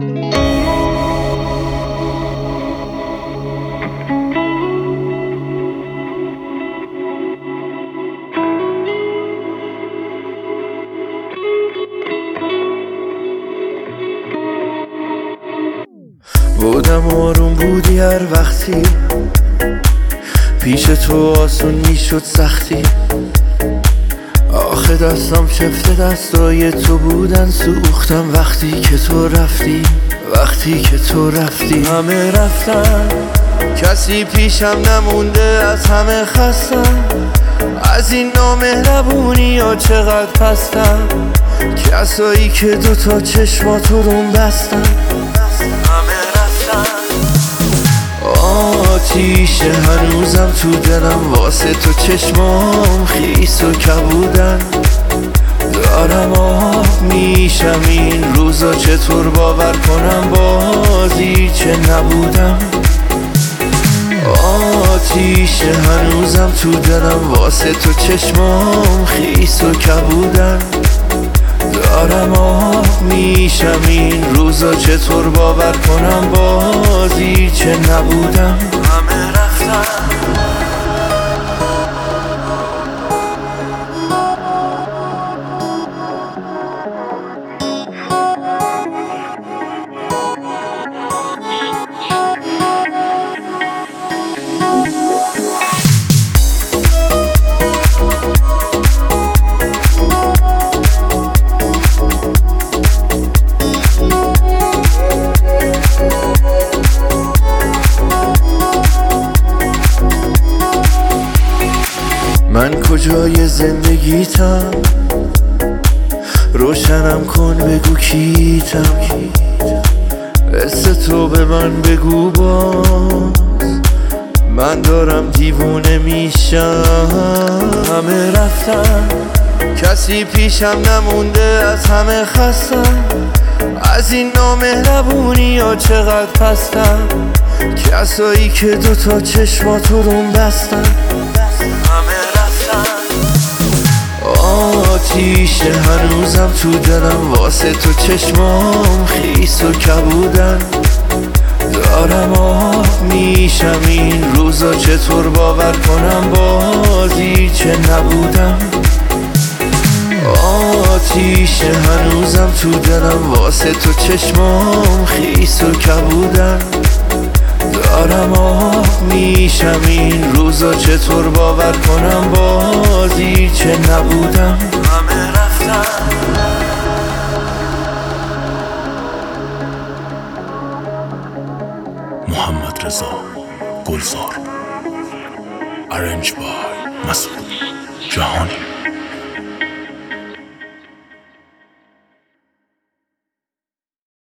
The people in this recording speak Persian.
بودم آروم بودی هر وقتی. پیش تو آسون می‌شد سختی. دستم شفته دستای تو بودن سوختم وقتی که تو رفتی وقتی که تو رفتی. همه رفتن کسی پیشم نمونده از همه خستم از این نامهربونی یا چقدر پستم کسایی که دوتا چشماتو رو بستن. آتیش هنوزم تو دلم واسه تو چشمام خیس و کبودن. روزا چطور باور کنم بازی چه نبودم. آتیش هنوزم تو دلم واسه تو چشمام خیس و کبودن دارم آب میشم این روزا چطور باور کنم بازی چه نبودم. من کجای زندگیتم؟ روشنم کن بگو کیتم؟ قصه تو به من بگو باز. من دارم دیوونه میشم. همه رفتن. کسی پیشم نمونده از همه خستم از این نامهربونی یا چقدر پستم کسایی که دوتا چشماتو رو بستن. آتیش هنوزم تو دلم واسه تو چشمام خیس و کبودن. دارم آب میشم این روزا چطور باور کنم بازی چه نبودم. آتیش هنوزم تو دلم واسه تو چشمام خیس و کبودن. دارم آب میشم این روزا چطور باور کنم بازی چه نبودم؟ همه رفتن. محمد رضا گلزار. ارنج بای مسعود. جهانی.